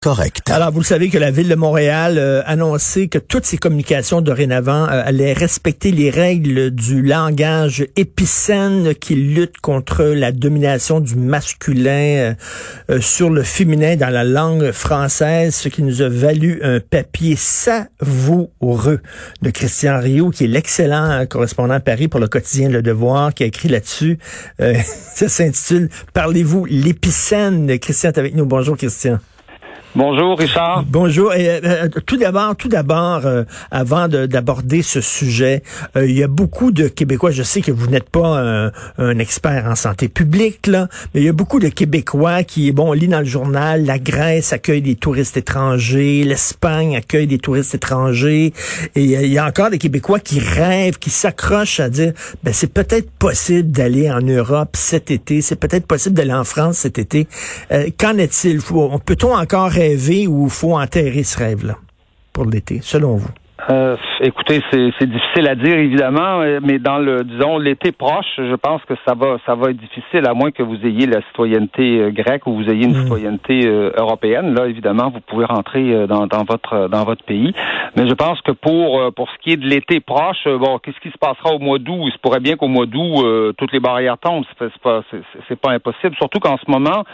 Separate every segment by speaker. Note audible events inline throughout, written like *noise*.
Speaker 1: correct.
Speaker 2: Alors, vous le savez que la ville de Montréal euh, a annoncé que toutes ses communications dorénavant euh, allaient respecter les règles du langage épicène qui lutte contre la domination du masculin euh, sur le féminin dans la langue française, ce qui nous a valu un papier savoureux de Christian Rio, qui est l'excellent correspondant à Paris pour le quotidien Le Devoir, qui a écrit là-dessus. *laughs* ça s'intitule Parlez-vous l'épicène. Christian est avec nous. Bonjour, Christian.
Speaker 3: Bonjour Richard.
Speaker 2: Bonjour. Et, euh, euh, tout d'abord, tout d'abord, euh, avant d'aborder ce sujet, il y a beaucoup de Québécois. Je sais que vous n'êtes pas un, expert en santé publique là, mais il y a beaucoup de Québécois qui, bon, on lit dans le journal, la Grèce accueille des touristes étrangers, l'Espagne accueille des touristes étrangers, et il y a encore des Québécois qui rêvent, qui s'accrochent à dire, ben c'est peut-être possible d'aller en Europe cet été, c'est peut-être possible d'aller en France cet été. Qu'en est-il? Peut-on encore rêver ou il faut enterrer ce rêve-là pour l'été, selon vous?
Speaker 3: Euh, écoutez, c'est difficile à dire évidemment, euh, mais dans le disons l'été proche, je pense que ça va ça va être difficile à moins que vous ayez la citoyenneté euh, grecque ou vous ayez une hmm. citoyenneté européenne. Là, évidemment, vous pouvez rentrer dans, dans votre dans votre pays. Mais je pense que pour pour ce qui est de l'été proche, bon, qu'est-ce qui se passera au mois d'août? Il se pourrait bien qu'au mois d'août toutes les barrières tombent. C'est pas c'est pas impossible. Surtout qu'en ce moment,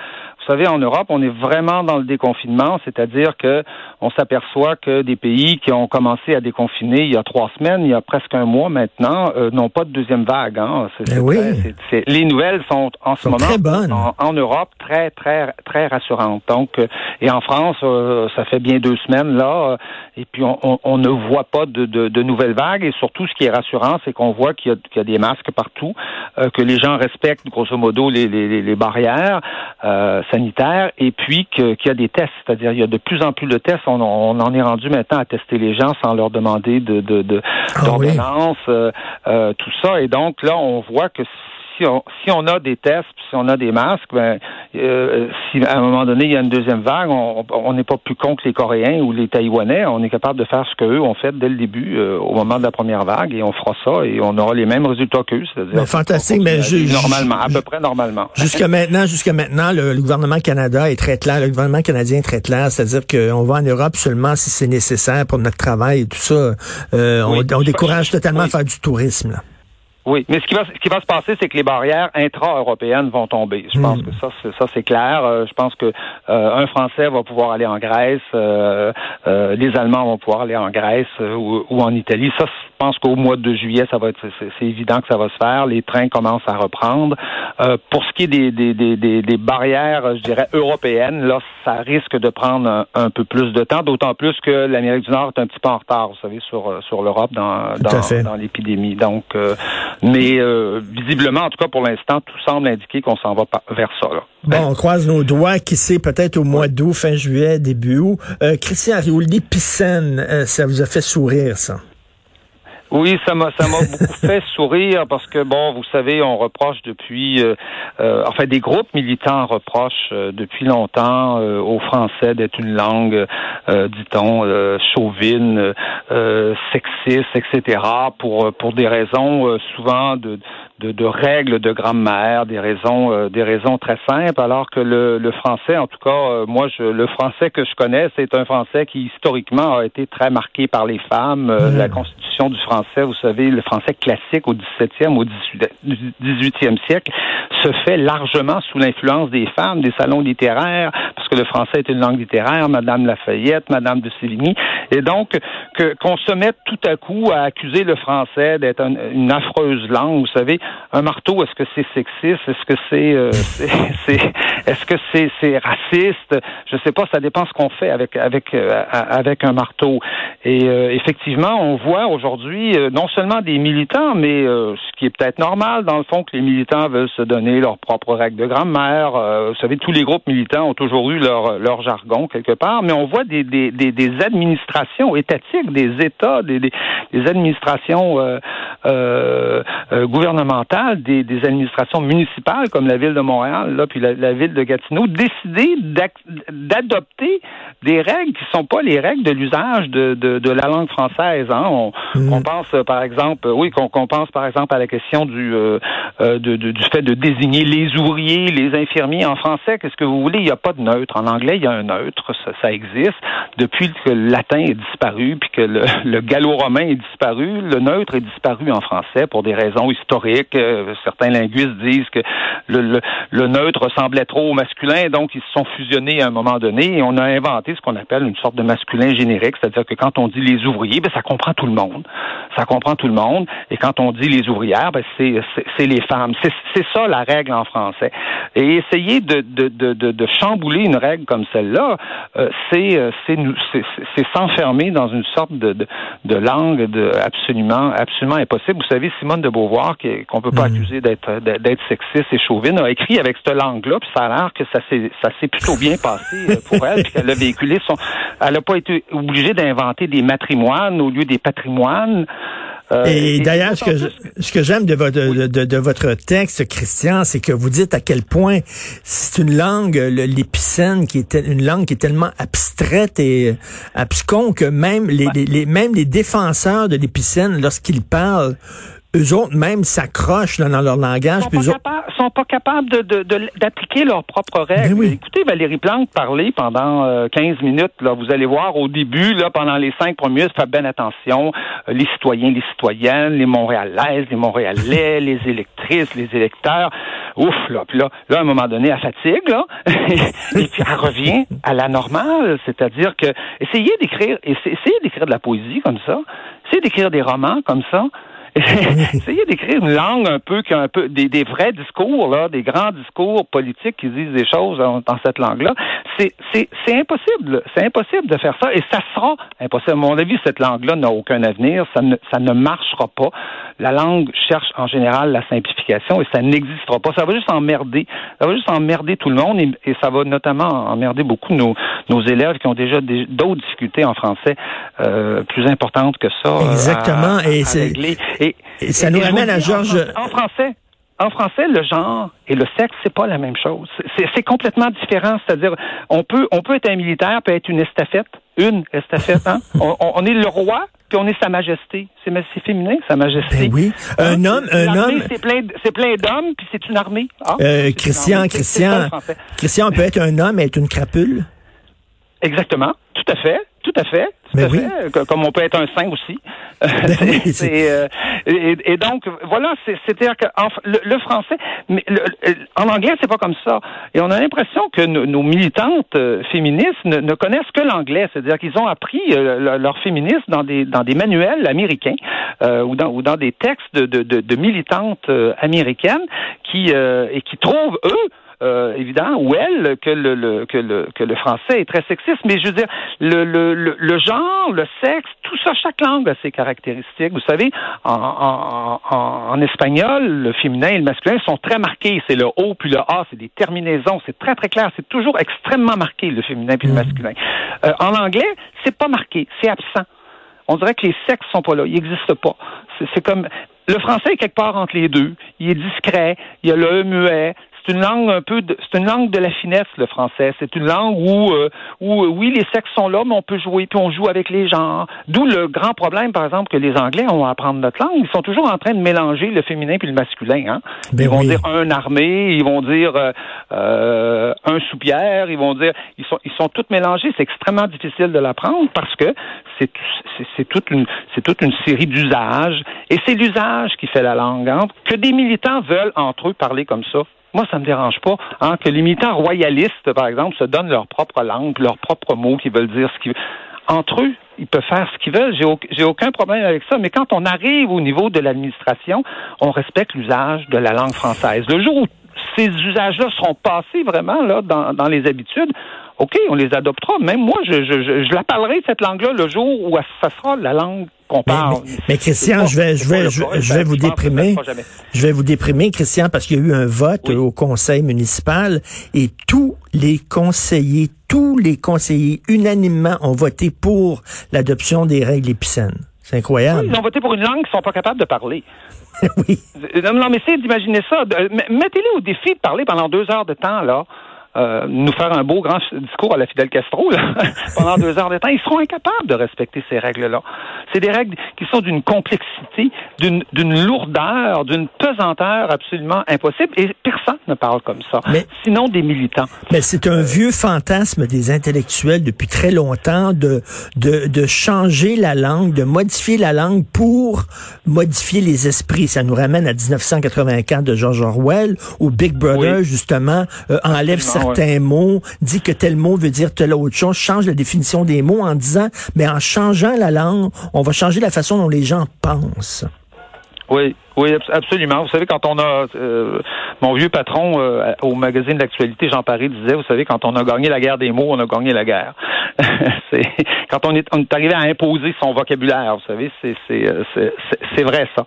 Speaker 3: vous savez, en Europe, on est vraiment dans le déconfinement, c'est-à-dire que on s'aperçoit que des pays qui ont commencé à déconfiner il y a trois semaines, il y a presque un mois maintenant, euh, n'ont pas de deuxième vague. Hein.
Speaker 2: Ben
Speaker 3: les nouvelles sont en ce
Speaker 2: moment
Speaker 3: En, Europe très très très rassurantes. Donc euh, et en France, euh, ça fait bien deux semaines là, et puis on, ne voit pas de, de, nouvelles vagues. Et surtout, ce qui est rassurant, c'est qu'on voit qu'il y, y, a des masques partout, que les gens respectent grosso modo les, les, les barrières et puis qu'il y a des tests. C'est-à-dire il y a de plus en plus de tests. On, on en est rendu maintenant à tester les gens sans leur demander de, de, de
Speaker 2: ah
Speaker 3: d'ordonnance, euh, euh, tout ça. Et donc là, on voit que si on, si on a des tests, si on a des masques, ben, euh, si à un moment donné il y a une deuxième vague, on n'est pas plus con que les Coréens ou les Taïwanais. On est capable de faire ce qu'eux ont fait dès le début, euh, au moment de la première vague, et on fera ça et on aura les mêmes résultats qu'eux.
Speaker 2: C'est-à-dire fantastique, mais
Speaker 3: normalement, à peu près normalement.
Speaker 2: Jusqu'à maintenant, jusqu'à maintenant, le, gouvernement Canada est très clair, le gouvernement canadien est très clair, c'est-à-dire qu'on va en Europe seulement si c'est nécessaire pour notre travail et tout ça. Euh, on, décourage totalement à faire du tourisme. Là.
Speaker 3: Oui, mais ce qui va, ce qui va se passer, c'est que les barrières intra-européennes vont tomber. Je pense hmm. que ça, c'est, ça c'est clair. Euh, je pense que euh, un Français va pouvoir aller en Grèce, euh, les Allemands vont pouvoir aller en Grèce ou, ou, en Italie. Ça, je pense qu'au mois de juillet, ça va être, c'est, évident que ça va se faire. Les trains commencent à reprendre. pour ce qui est des, des, des, des, barrières, je dirais européennes, là, ça risque de prendre un, peu plus de temps. D'autant plus que l'Amérique du Nord est un petit peu en retard, vous savez, sur sur l'Europe dans dans, dans l'épidémie. Donc mais euh, visiblement, en tout cas pour l'instant, tout semble indiquer qu'on s'en va vers ça.
Speaker 2: Bon, on croise nos doigts, qui sait, peut-être au mois d'août, fin juillet, début août. Euh, Christian Riouli, Piscine, euh, ça vous a fait sourire, ça?
Speaker 3: Oui, ça m'a ça m'a beaucoup *laughs* fait sourire parce que bon, vous savez, on reproche depuis, euh, euh enfin des groupes militants reprochent euh, depuis longtemps euh, au français d'être une langue, dit-on, chauvine, sexiste, etc. pour pour des raisons souvent de de, de, règles de grammaire, des raisons, euh, des raisons très simples, alors que le, le français, en tout cas, euh, moi, je, le français que je connais, c'est un français qui historiquement a été très marqué par les femmes. Euh, mmh. La constitution du français, vous savez, le français classique au 17e, au 18e siècle, se fait largement sous l'influence des femmes, des salons littéraires, parce que le français est une langue littéraire, Madame Lafayette, Madame de Sévigny, et donc que qu'on se mette tout à coup à accuser le français d'être une affreuse langue, vous savez, un marteau, est-ce que c'est sexiste? Est-ce que c'est, euh, *laughs* c'est, est-ce que c'est, raciste? Je sais pas, ça dépend ce qu'on fait avec, avec, euh, avec un marteau. Et euh, effectivement, on voit aujourd'hui non seulement des militants, mais ce qui est peut-être normal, dans le fond, que les militants veulent se donner leurs propres règles de grammaire. vous savez, tous les groupes militants ont toujours eu leur, leur jargon quelque part, mais on voit des, des, des, des administrations étatiques, des États, des, des, administrations gouvernementales gouvernementales, des, des, administrations municipales comme la ville de Montréal, là, puis la, la ville de Gatineau, décider d'adopter des règles qui sont pas les règles de l'usage de, de, de, la langue française. Hein. On, mm. on, pense, par exemple, oui, qu'on pense par exemple à la question du euh, de, du fait de désigner les ouvriers, les infirmiers en français. Qu'est-ce que vous voulez? Il n'y a pas de neutre. En anglais, il y a un neutre. Ça, ça existe depuis que le latin est disparu, puis que le, *laughs* le gallo-romain est disparu. Le neutre est disparu en français pour des raisons historiques. Euh, certains linguistes disent que le, neutre ressemblait trop au masculin, donc ils se sont fusionnés à un moment donné et on a inventé ce qu'on appelle une sorte de masculin générique, c'est-à-dire que quand on dit les ouvriers, ben, ça comprend tout le monde. Ça comprend tout le monde. Et quand on dit les ouvrières, ben, c'est, les femmes. C'est, ça la règle en français. Et essayer de, de, de, de, chambouler une règle comme celle-là, euh, c'est, euh, c'est, s'enfermer dans une sorte de, de, de langue de absolument, absolument impossible. Vous savez, Simone de Beauvoir, qu'on peut pas hmm. accuser d'être, d'être sexiste et chauvine, a écrit avec cette langue-là, puis ça a l'air que ça s'est, ça s'est plutôt bien passé euh, pour elle, puis qu'elle a véhiculé son, elle n'a pas été obligée d'inventer des matrimoines au lieu des patrimoines.
Speaker 2: Euh, et, d'ailleurs, ce que, ce que j'aime de votre, de, votre texte, Christian, c'est que vous dites à quel point c'est une langue, l'épicène, qui est une langue qui est tellement abstraite et abscon que même les, les, même les défenseurs de l'épicène, lorsqu'ils parlent, eux autres même s'accrochent dans leur langage.
Speaker 3: Ils sont, pas, sont pas capables d'appliquer de, leurs propres règles. Ben Écoutez Valérie Plante parler pendant 15 euh, minutes. Là, vous allez voir au début, là, pendant les cinq premiers, faites bien attention. Euh, les citoyens, les citoyennes, les Montréalaises, les Montréalais, *laughs* les électrices, les électeurs. Ouf, là, puis là, là, à un moment donné, elle fatigue, là, *laughs* et puis elle revient à la normale, c'est-à-dire que essayez d'écrire, essayez d'écrire de la poésie comme ça, essayez d'écrire des romans comme ça, *laughs* Essayez d'écrire une langue un peu qui a un peu des, vrais discours là, des grands discours politiques qui disent des choses dans, cette langue-là. C'est impossible, c'est impossible de faire ça et ça sera impossible. À mon avis, cette langue-là n'a aucun avenir, ça ne ça ne marchera pas. La langue cherche en général la simplification et ça n'existera pas. Ça va juste emmerder, ça va juste emmerder tout le monde et, ça va notamment emmerder beaucoup nos nos élèves qui ont déjà d'autres difficultés en français euh, plus importantes que ça.
Speaker 2: Exactement. et et, ça nous ramène à Georges.
Speaker 3: En, français, en français, le genre et le sexe, c'est pas la même chose. C'est complètement différent. C'est-à-dire, on peut, on peut être un militaire, peut être une estafette, une estafette. Hein? *laughs* on, est le roi, puis on est Sa Majesté. C'est féminin, Sa Majesté.
Speaker 2: Ben oui. Un hein? homme, un homme.
Speaker 3: C'est plein, c'est plein d'hommes, puis c'est une armée.
Speaker 2: Ah, euh, Christian, Christian, Christian, on peut être un homme et être une crapule?
Speaker 3: Exactement, tout à fait. Tout à fait. Tout à fait. Comme on peut être un saint aussi. *laughs* Ben euh, et, donc, voilà, c'est-à-dire que le, français, mais en anglais, c'est pas comme ça. Et on a l'impression que nos, militantes euh, féministes ne, connaissent que l'anglais. C'est-à-dire qu'ils ont appris euh, leur féminisme dans des, dans des manuels américains ou, dans, ou dans des textes de, de, de militantes américaines qui, et qui trouvent, eux, euh, évident ou elle que le, le, que le que le français est très sexiste. Mais je veux dire, le, le, le, genre, le sexe, tout ça, chaque langue a ses caractéristiques. Vous savez, en, en, en, en espagnol, le féminin et le masculin sont très marqués. C'est le O puis le A, c'est des terminaisons. C'est très très clair. C'est toujours extrêmement marqué le féminin puis le mm. masculin. Euh, en anglais, c'est pas marqué, c'est absent. On dirait que les sexes sont pas là, ils n'existent pas. C'est comme le français est quelque part entre les deux. Il est discret, il y a le e muet, c'est une langue un peu, c'est une langue de la finesse le français. C'est une langue où, euh, où euh, oui les sexes sont là, mais on peut jouer puis on joue avec les genres. D'où le grand problème, par exemple, que les Anglais ont à apprendre notre langue. Ils sont toujours en train de mélanger le féminin puis le masculin. Hein? Ben ils vont dire un armé, ils vont dire euh, un soupière, ils vont dire, ils sont, ils sont tous mélangés. C'est extrêmement difficile de l'apprendre parce que c'est, c'est, toute une, c'est toute une série d'usages et c'est l'usage qui fait la langue. Hein? Que des militants veulent entre eux parler comme ça, moi, ça me dérange pas hein, que les militants royalistes, par exemple, se donnent leur propre langue, leurs propres mots qui veulent dire ce qu'ils veulent. Entre eux, ils peuvent faire ce qu'ils veulent. J'ai, aucun problème avec ça. Mais quand on arrive au niveau de l'administration, on respecte l'usage de la langue française. Le jour où ces usages-là seront passés vraiment là dans, les habitudes, OK, on les adoptera. Même moi, je, je, je, la parlerai, cette langue-là, le jour où ça sera la langue qu'on parle.
Speaker 2: Mais, Christian, je vais, je vais, je, vais vous déprimer. Je vais vous déprimer, Christian, parce qu'il y a eu un vote au conseil municipal et tous les conseillers, tous les conseillers unanimement ont voté pour l'adoption des règles épicènes. C'est incroyable.
Speaker 3: ils ont voté pour une langue qu'ils sont pas capables de parler. *laughs*
Speaker 2: oui.
Speaker 3: Non, non mais c'est d'imaginer ça. Mettez-les au défi de parler pendant deux heures de temps, là. Euh, nous faire un beau grand discours à la Fidel Castro *laughs* pendant deux heures de temps. Ils seront incapables de respecter ces règles-là. C'est des règles qui sont d'une complexité, d'une lourdeur, d'une pesanteur absolument impossible. Et personne ne parle comme ça. Mais, sinon des militants.
Speaker 2: Mais c'est un vieux fantasme des intellectuels depuis très longtemps de, de, de changer la langue, de modifier la langue pour modifier les esprits. Ça nous ramène à 1984 de George Orwell, où Big Brother, justement, euh, enlève certains mots, dit que tel mot veut dire telle autre chose, change la définition des mots en disant, mais en changeant la langue, on va changer la façon dont les gens pensent.
Speaker 3: Oui, oui, absolument. Vous savez, quand on a euh, mon vieux patron euh, au magazine d'actualité, Jean Paris, disait, vous savez, quand on a gagné la guerre des mots, on a gagné la guerre. *laughs* c'est quand on est, on est arrivé à imposer son vocabulaire, vous savez, c'est euh, vrai ça,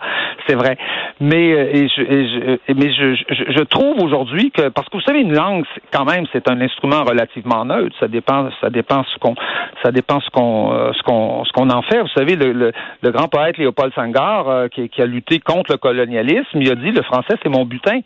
Speaker 3: c'est vrai. Mais et je, je mais je, je, trouve aujourd'hui que parce que vous savez, une langue, quand même, c'est un instrument relativement neutre. Ça dépend, ça dépend ce qu'on, ça dépend ce qu'on, ce qu'on, ce qu'on en fait. Vous savez, le, le, grand poète Léopold Sangar, qui, qui a lutté contre le colonialisme, il a dit le français c'est mon butin,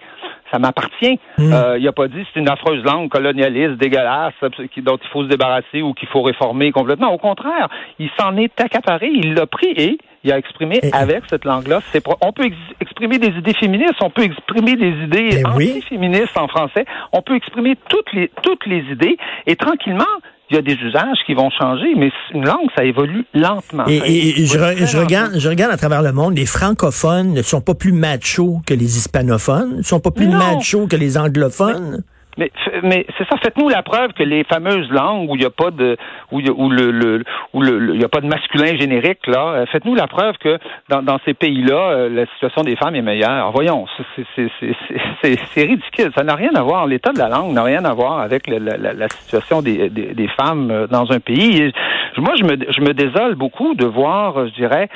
Speaker 3: ça m'appartient. Hmm. Euh, il a pas dit c'est une affreuse langue colonialiste, dégueulasse, dont il faut se débarrasser ou qu'il faut réformer complètement. Au contraire, il s'en est accaparé, il l'a pris et il a exprimé avec cette langue-là. On peut exprimer des idées féministes, on peut exprimer des idées
Speaker 2: ben
Speaker 3: anti-féministes en français, on peut exprimer toutes les toutes les idées et tranquillement il y a des usages qui vont changer, mais une langue, ça évolue lentement.
Speaker 2: Et, je, regarde, je regarde à travers le monde, les francophones ne sont pas plus machos que les hispanophones, ne sont pas plus machos que les anglophones.
Speaker 3: Mais, mais c'est ça. Faites-nous la preuve que les fameuses langues où il n'y a pas de où, le, le où le, il y a pas de masculin générique là. Euh, faites-nous la preuve que dans, ces pays-là, euh, la situation des femmes est meilleure. Voyons, c'est ridicule. Ça n'a rien à voir. L'état de la langue n'a rien à voir avec la, la, situation des, des, des, femmes euh, dans un pays. moi, je me je me désole beaucoup de voir, je dirais.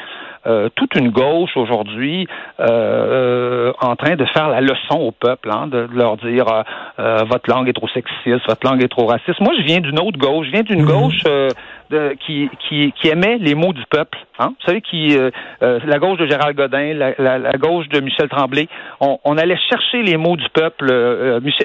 Speaker 3: Euh, toute une gauche aujourd'hui euh, euh, en train de faire la leçon au peuple, hein, de, leur dire votre langue est trop sexiste, votre langue est trop raciste. Moi, je viens d'une autre gauche, je viens d'une mhm. gauche de, qui, qui, qui aimait les mots du peuple. Hein? Vous savez, qui, la gauche de Gérald Godin, la, la, la gauche de Michel Tremblay, on, on, allait chercher les mots du peuple.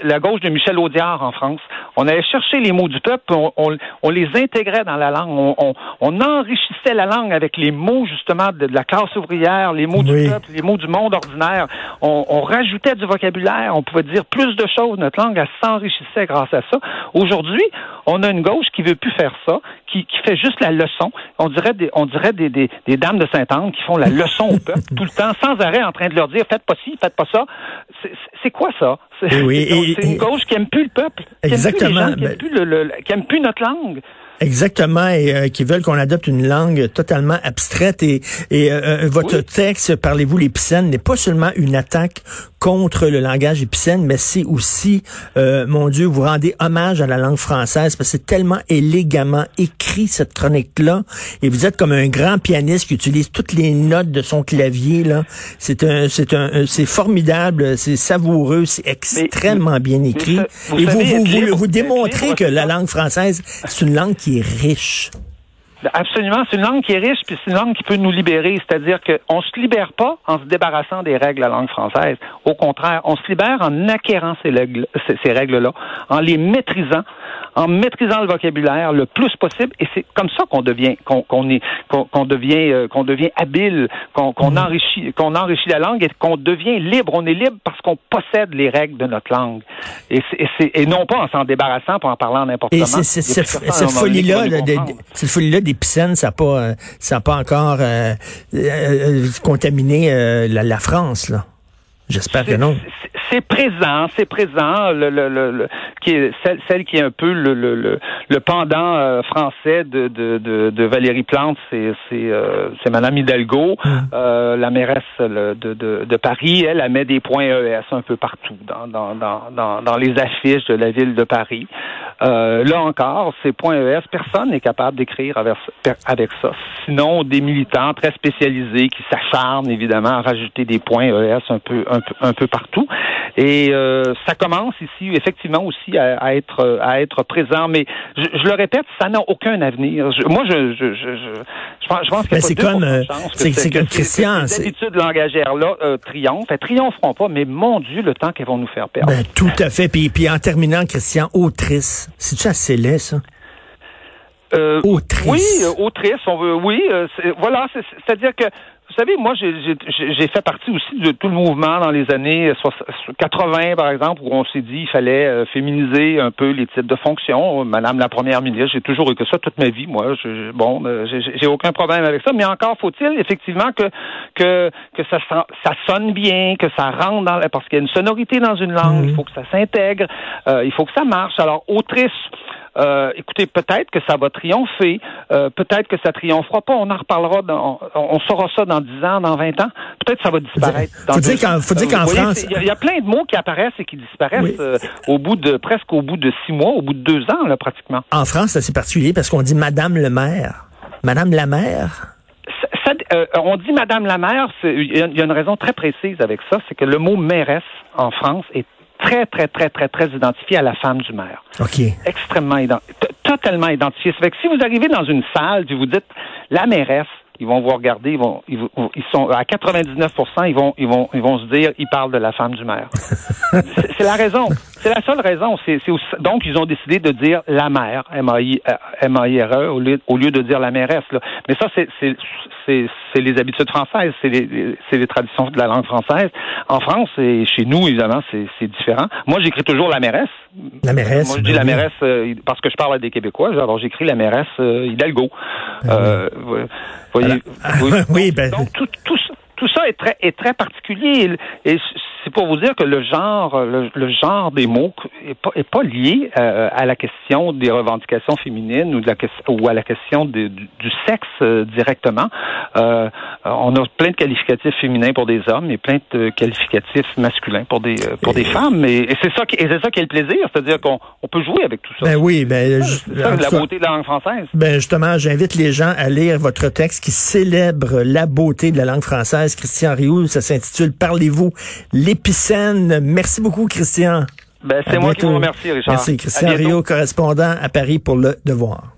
Speaker 3: la gauche de Michel Audiard en France, on allait chercher les mots du peuple, on, on, on les intégrait dans la langue, on, enrichissait la langue avec les mots justement de, la classe ouvrière, les mots du peuple, les mots du monde ordinaire. On, rajoutait du vocabulaire, on pouvait dire plus de choses. Notre langue, elle s'enrichissait grâce à ça. Aujourd'hui, on a une gauche qui veut plus faire ça, qui, qui fait juste la leçon. On dirait des, on dirait des, des, des dames de Saint-Anne qui font la leçon au peuple tout le temps, sans arrêt, en train de leur dire faites pas ci, faites pas ça. C'est quoi ça? C'est une gauche qui aime plus le peuple.
Speaker 2: Exactement.
Speaker 3: Qui aime plus, le, qui aime plus notre langue.
Speaker 2: Exactement, et euh, qui veulent qu'on adopte une langue totalement abstraite. Et, et euh, euh, votre texte, Parlez-vous l'épicène, n'est pas seulement une attaque contre le langage épicène, mais c'est aussi, mon Dieu, vous rendez hommage à la langue française parce que c'est tellement élégamment écrit cette chronique-là. Et vous êtes comme un grand pianiste qui utilise toutes les notes de son clavier. là. C'est un, c'est un, c'est formidable, c'est savoureux, c'est extrêmement bien écrit. et vous, vous, vous, vous démontrez que la langue française, c'est une langue qui riche.
Speaker 3: Absolument, c'est une langue qui est riche, puis c'est une langue qui peut nous libérer. C'est-à-dire qu'on ne se libère pas en se débarrassant des règles de la langue française. Au contraire, on se libère en acquérant ces règles-là, en les maîtrisant, en maîtrisant le vocabulaire le plus possible. Et c'est comme ça qu'on devient, qu'on est, qu'on devient, euh, qu'on devient habile, qu'on mmh. enrichit, qu'on enrichit la langue et qu'on devient libre. On est libre parce qu'on possède les règles de notre langue. Et, et non pas en s'en débarrassant, pour en parlant n'importe comment.
Speaker 2: Et cette folie-là, cette folie-là ça n'a pas, euh, ça pas encore euh, euh, contaminé la, France, là. J'espère que non.
Speaker 3: C'est présent, c'est présent. Le, le, le, qui est celle, celle, qui est un peu le, le, le pendant français de, de, de, de, Valérie Plante, c'est c'est c'est Madame Hidalgo, mm. la mairesse de, de, de Paris. Elle, elle met des points ES un peu partout dans dans dans dans, les affiches de la ville de Paris. Euh, là encore, ces points ES, personne n'est capable d'écrire avec, avec ça. Sinon, des militants très spécialisés qui s'acharnent évidemment à rajouter des points ES un peu, un peu, un peu partout. Et euh, ça commence ici, effectivement, aussi à, être à être présent. Mais je, le répète, ça n'a aucun avenir. moi, je, je, je, je, pense que
Speaker 2: c'est comme c'est comme Christian.
Speaker 3: L'habitude langagère là euh, triomphe. Elles triompheront pas, mais mon Dieu, le temps qu'elles vont nous faire perdre.
Speaker 2: Ben, tout à fait. Puis, puis en terminant, Christian, autrice. C'est-tu assez laid, ça?
Speaker 3: Euh, autrice. Oui, euh, autrice. On veut, oui, euh, voilà. C'est-à-dire que vous savez, moi, j'ai fait partie aussi de tout le mouvement dans les années 80, par exemple, où on s'est dit qu'il fallait euh, féminiser un peu les types de fonctions. Madame la première ministre, j'ai toujours eu que ça toute ma vie, moi. Je, bon, euh, j'ai aucun problème avec ça, mais encore faut-il effectivement que que que ça ça sonne bien, que ça rentre dans parce qu'il y a une sonorité dans une langue, il mmh. faut que ça s'intègre, euh, il faut que ça marche. Alors, autrice euh, écoutez, peut-être que ça va triompher, euh, peut-être que ça triomphera pas. On en reparlera, dans, on, saura ça dans 10 ans, dans 20 ans. Peut-être que ça va disparaître.
Speaker 2: Faut dire qu'en, faut dire qu'en France,
Speaker 3: il y, a plein de mots qui apparaissent et qui disparaissent euh, au bout de presque au bout de six mois, au bout de deux ans, là, pratiquement.
Speaker 2: En France, c'est particulier parce qu'on dit Madame le maire, Madame la maire?
Speaker 3: on dit Madame la maire, il y, a une raison très précise avec ça, c'est que le mot mairesse en France est très, très, très, très, très identifié à la femme du maire.
Speaker 2: OK.
Speaker 3: Extrêmement identifié. Totalement identifié. Ça fait que si vous arrivez dans une salle, et vous dites la mairesse, ils vont vous regarder, ils vont, ils, sont à 99 ils vont, ils vont, ils vont se dire, ils parlent de la femme du maire. *laughs* c'est la raison. C'est la seule raison. C'est, donc, ils ont décidé de dire la mère, M-A-I-R-E, au lieu, au lieu de dire la mairesse. Là. Mais ça, c'est, c'est les habitudes françaises, c'est les, les, traditions de la langue française. En France et chez nous, évidemment, c'est différent. Moi, j'écris toujours la mairesse.
Speaker 2: La mairesse.
Speaker 3: Moi, je dis la ben mairesse euh, parce que je parle à des Québécois. Alors, j'écris la mairesse euh, Hidalgo. Ben euh, voyez, *laughs*
Speaker 2: oui, ben...
Speaker 3: donc tout, tout, tout ça est très, est très particulier. Et, c'est pour vous dire que le genre, le, genre des mots est pas, est pas lié euh, à la question des revendications féminines ou, de la, ou à la question du, sexe euh, directement. Euh, on a plein de qualificatifs féminins pour des hommes et plein de qualificatifs masculins pour des pour des femmes. Et, c'est ça qui et c'est ça qui est le plaisir, c'est-à-dire qu'on on peut jouer avec tout ça.
Speaker 2: Ben oui, ben
Speaker 3: c'est la beauté de la langue française.
Speaker 2: Ben justement, j'invite les gens à lire votre texte qui célèbre la beauté de la langue française Christian Rioux. Ça s'intitule Parlez-vous l'épicène. Merci beaucoup, Christian.
Speaker 3: Ben, c'est moi qui vous remercie, Richard.
Speaker 2: Merci. Christian Rio, correspondant à Paris pour Le Devoir.